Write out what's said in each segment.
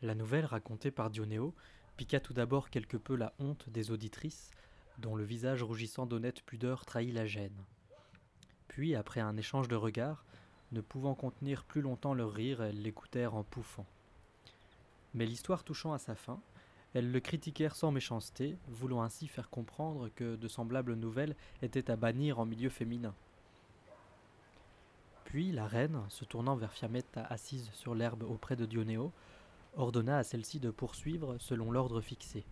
La nouvelle racontée par Dionéo piqua tout d'abord quelque peu la honte des auditrices, dont le visage rougissant d'honnête pudeur trahit la gêne. Puis, après un échange de regards, ne pouvant contenir plus longtemps leur rire, elles l'écoutèrent en pouffant. Mais l'histoire touchant à sa fin, elles le critiquèrent sans méchanceté, voulant ainsi faire comprendre que de semblables nouvelles étaient à bannir en milieu féminin. Puis la reine, se tournant vers Fiametta assise sur l'herbe auprès de Dionéo, ordonna à celle-ci de poursuivre selon l'ordre fixé.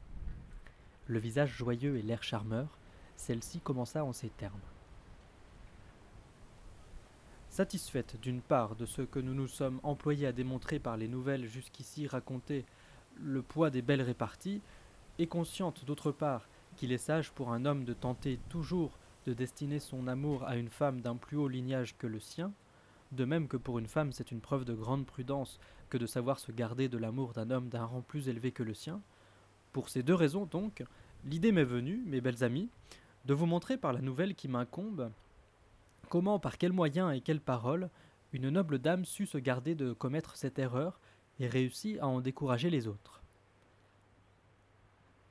Le visage joyeux et l'air charmeur, celle-ci commença en ces termes. Satisfaite d'une part de ce que nous nous sommes employés à démontrer par les nouvelles jusqu'ici racontées, le poids des belles réparties, et consciente d'autre part qu'il est sage pour un homme de tenter toujours de destiner son amour à une femme d'un plus haut lignage que le sien, de même que pour une femme c'est une preuve de grande prudence que de savoir se garder de l'amour d'un homme d'un rang plus élevé que le sien, pour ces deux raisons donc, l'idée m'est venue, mes belles amies, de vous montrer par la nouvelle qui m'incombe Comment, par quels moyens et quelles paroles, une noble dame sut se garder de commettre cette erreur et réussit à en décourager les autres.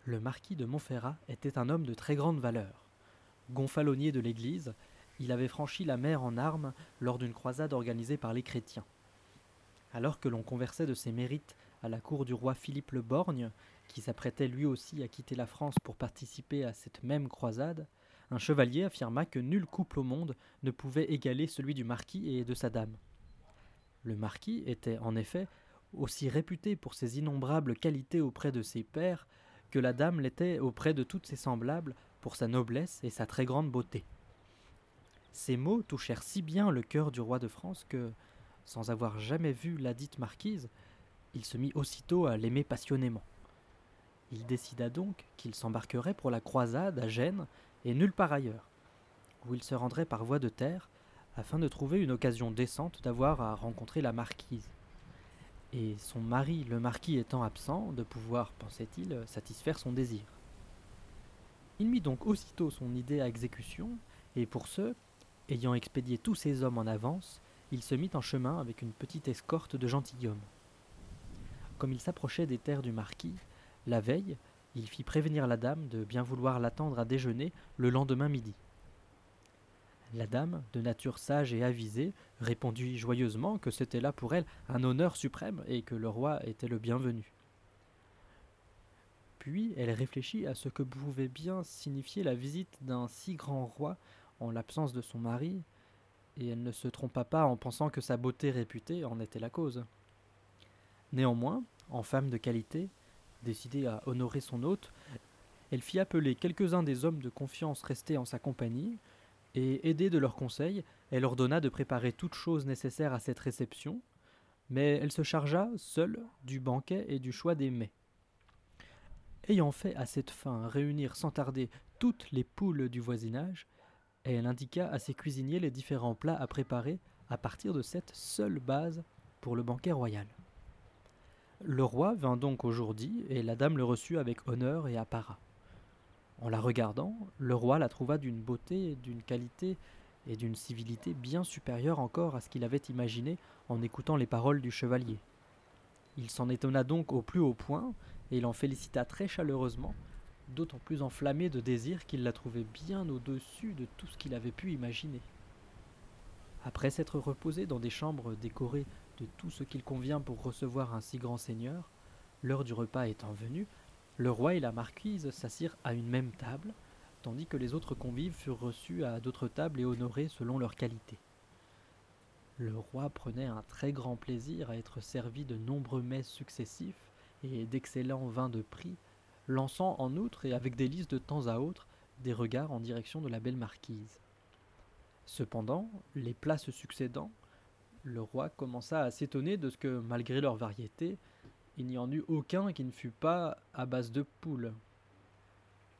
Le marquis de Montferrat était un homme de très grande valeur. Gonfalonier de l'Église, il avait franchi la mer en armes lors d'une croisade organisée par les chrétiens. Alors que l'on conversait de ses mérites à la cour du roi Philippe le Borgne, qui s'apprêtait lui aussi à quitter la France pour participer à cette même croisade, un chevalier affirma que nul couple au monde ne pouvait égaler celui du marquis et de sa dame. Le marquis était, en effet, aussi réputé pour ses innombrables qualités auprès de ses pairs que la dame l'était auprès de toutes ses semblables pour sa noblesse et sa très grande beauté. Ces mots touchèrent si bien le cœur du roi de France que, sans avoir jamais vu la dite marquise, il se mit aussitôt à l'aimer passionnément. Il décida donc qu'il s'embarquerait pour la croisade à Gênes et nulle part ailleurs, où il se rendrait par voie de terre afin de trouver une occasion décente d'avoir à rencontrer la marquise. Et son mari, le marquis étant absent, de pouvoir, pensait-il, satisfaire son désir. Il mit donc aussitôt son idée à exécution, et pour ce, ayant expédié tous ses hommes en avance, il se mit en chemin avec une petite escorte de gentilshommes. Comme il s'approchait des terres du marquis, la veille, il fit prévenir la dame de bien vouloir l'attendre à déjeuner le lendemain midi. La dame, de nature sage et avisée, répondit joyeusement que c'était là pour elle un honneur suprême et que le roi était le bienvenu. Puis elle réfléchit à ce que pouvait bien signifier la visite d'un si grand roi en l'absence de son mari, et elle ne se trompa pas en pensant que sa beauté réputée en était la cause. Néanmoins, en femme de qualité, Décidée à honorer son hôte, elle fit appeler quelques-uns des hommes de confiance restés en sa compagnie, et, aidée de leurs conseils, elle ordonna de préparer toutes choses nécessaires à cette réception, mais elle se chargea, seule, du banquet et du choix des mets. Ayant fait à cette fin réunir sans tarder toutes les poules du voisinage, elle indiqua à ses cuisiniers les différents plats à préparer à partir de cette seule base pour le banquet royal. Le roi vint donc aujourd'hui, et la dame le reçut avec honneur et apparat. En la regardant, le roi la trouva d'une beauté, d'une qualité et d'une civilité bien supérieure encore à ce qu'il avait imaginé en écoutant les paroles du chevalier. Il s'en étonna donc au plus haut point, et l'en félicita très chaleureusement, d'autant plus enflammé de désir qu'il la trouvait bien au-dessus de tout ce qu'il avait pu imaginer. Après s'être reposé dans des chambres décorées de tout ce qu'il convient pour recevoir un si grand seigneur, l'heure du repas étant venue, le roi et la marquise s'assirent à une même table, tandis que les autres convives furent reçus à d'autres tables et honorés selon leur qualité. Le roi prenait un très grand plaisir à être servi de nombreux mets successifs et d'excellents vins de prix, lançant en outre et avec délice de temps à autre des regards en direction de la belle marquise. Cependant, les plats se succédant, le roi commença à s'étonner de ce que, malgré leur variété, il n'y en eût aucun qui ne fût pas à base de poules.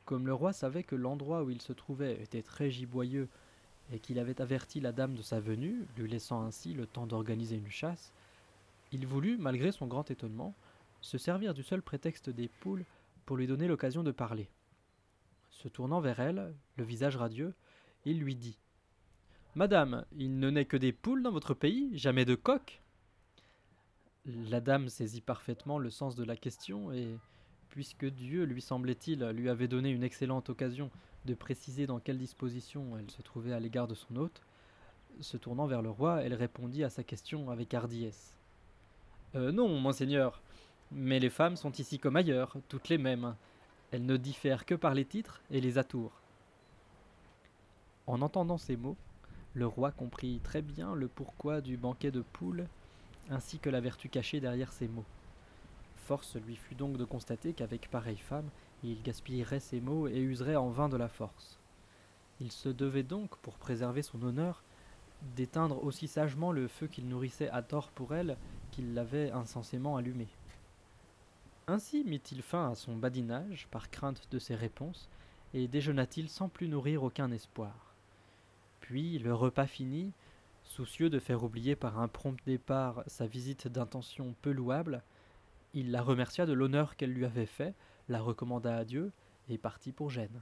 Comme le roi savait que l'endroit où il se trouvait était très giboyeux et qu'il avait averti la dame de sa venue, lui laissant ainsi le temps d'organiser une chasse, il voulut, malgré son grand étonnement, se servir du seul prétexte des poules pour lui donner l'occasion de parler. Se tournant vers elle, le visage radieux, il lui dit Madame, il ne naît que des poules dans votre pays, jamais de coqs La dame saisit parfaitement le sens de la question et, puisque Dieu, lui semblait-il, lui avait donné une excellente occasion de préciser dans quelle disposition elle se trouvait à l'égard de son hôte, se tournant vers le roi, elle répondit à sa question avec hardiesse. Euh, non, monseigneur, mais les femmes sont ici comme ailleurs, toutes les mêmes. Elles ne diffèrent que par les titres et les atours. En entendant ces mots, le roi comprit très bien le pourquoi du banquet de poules, ainsi que la vertu cachée derrière ces mots. Force lui fut donc de constater qu'avec pareille femme, il gaspillerait ses mots et userait en vain de la force. Il se devait donc, pour préserver son honneur, d'éteindre aussi sagement le feu qu'il nourrissait à tort pour elle qu'il l'avait insensément allumé. Ainsi mit-il fin à son badinage par crainte de ses réponses, et déjeuna-t-il sans plus nourrir aucun espoir. Puis, le repas fini, soucieux de faire oublier par un prompt départ sa visite d'intention peu louable, il la remercia de l'honneur qu'elle lui avait fait, la recommanda à Dieu, et partit pour Gênes.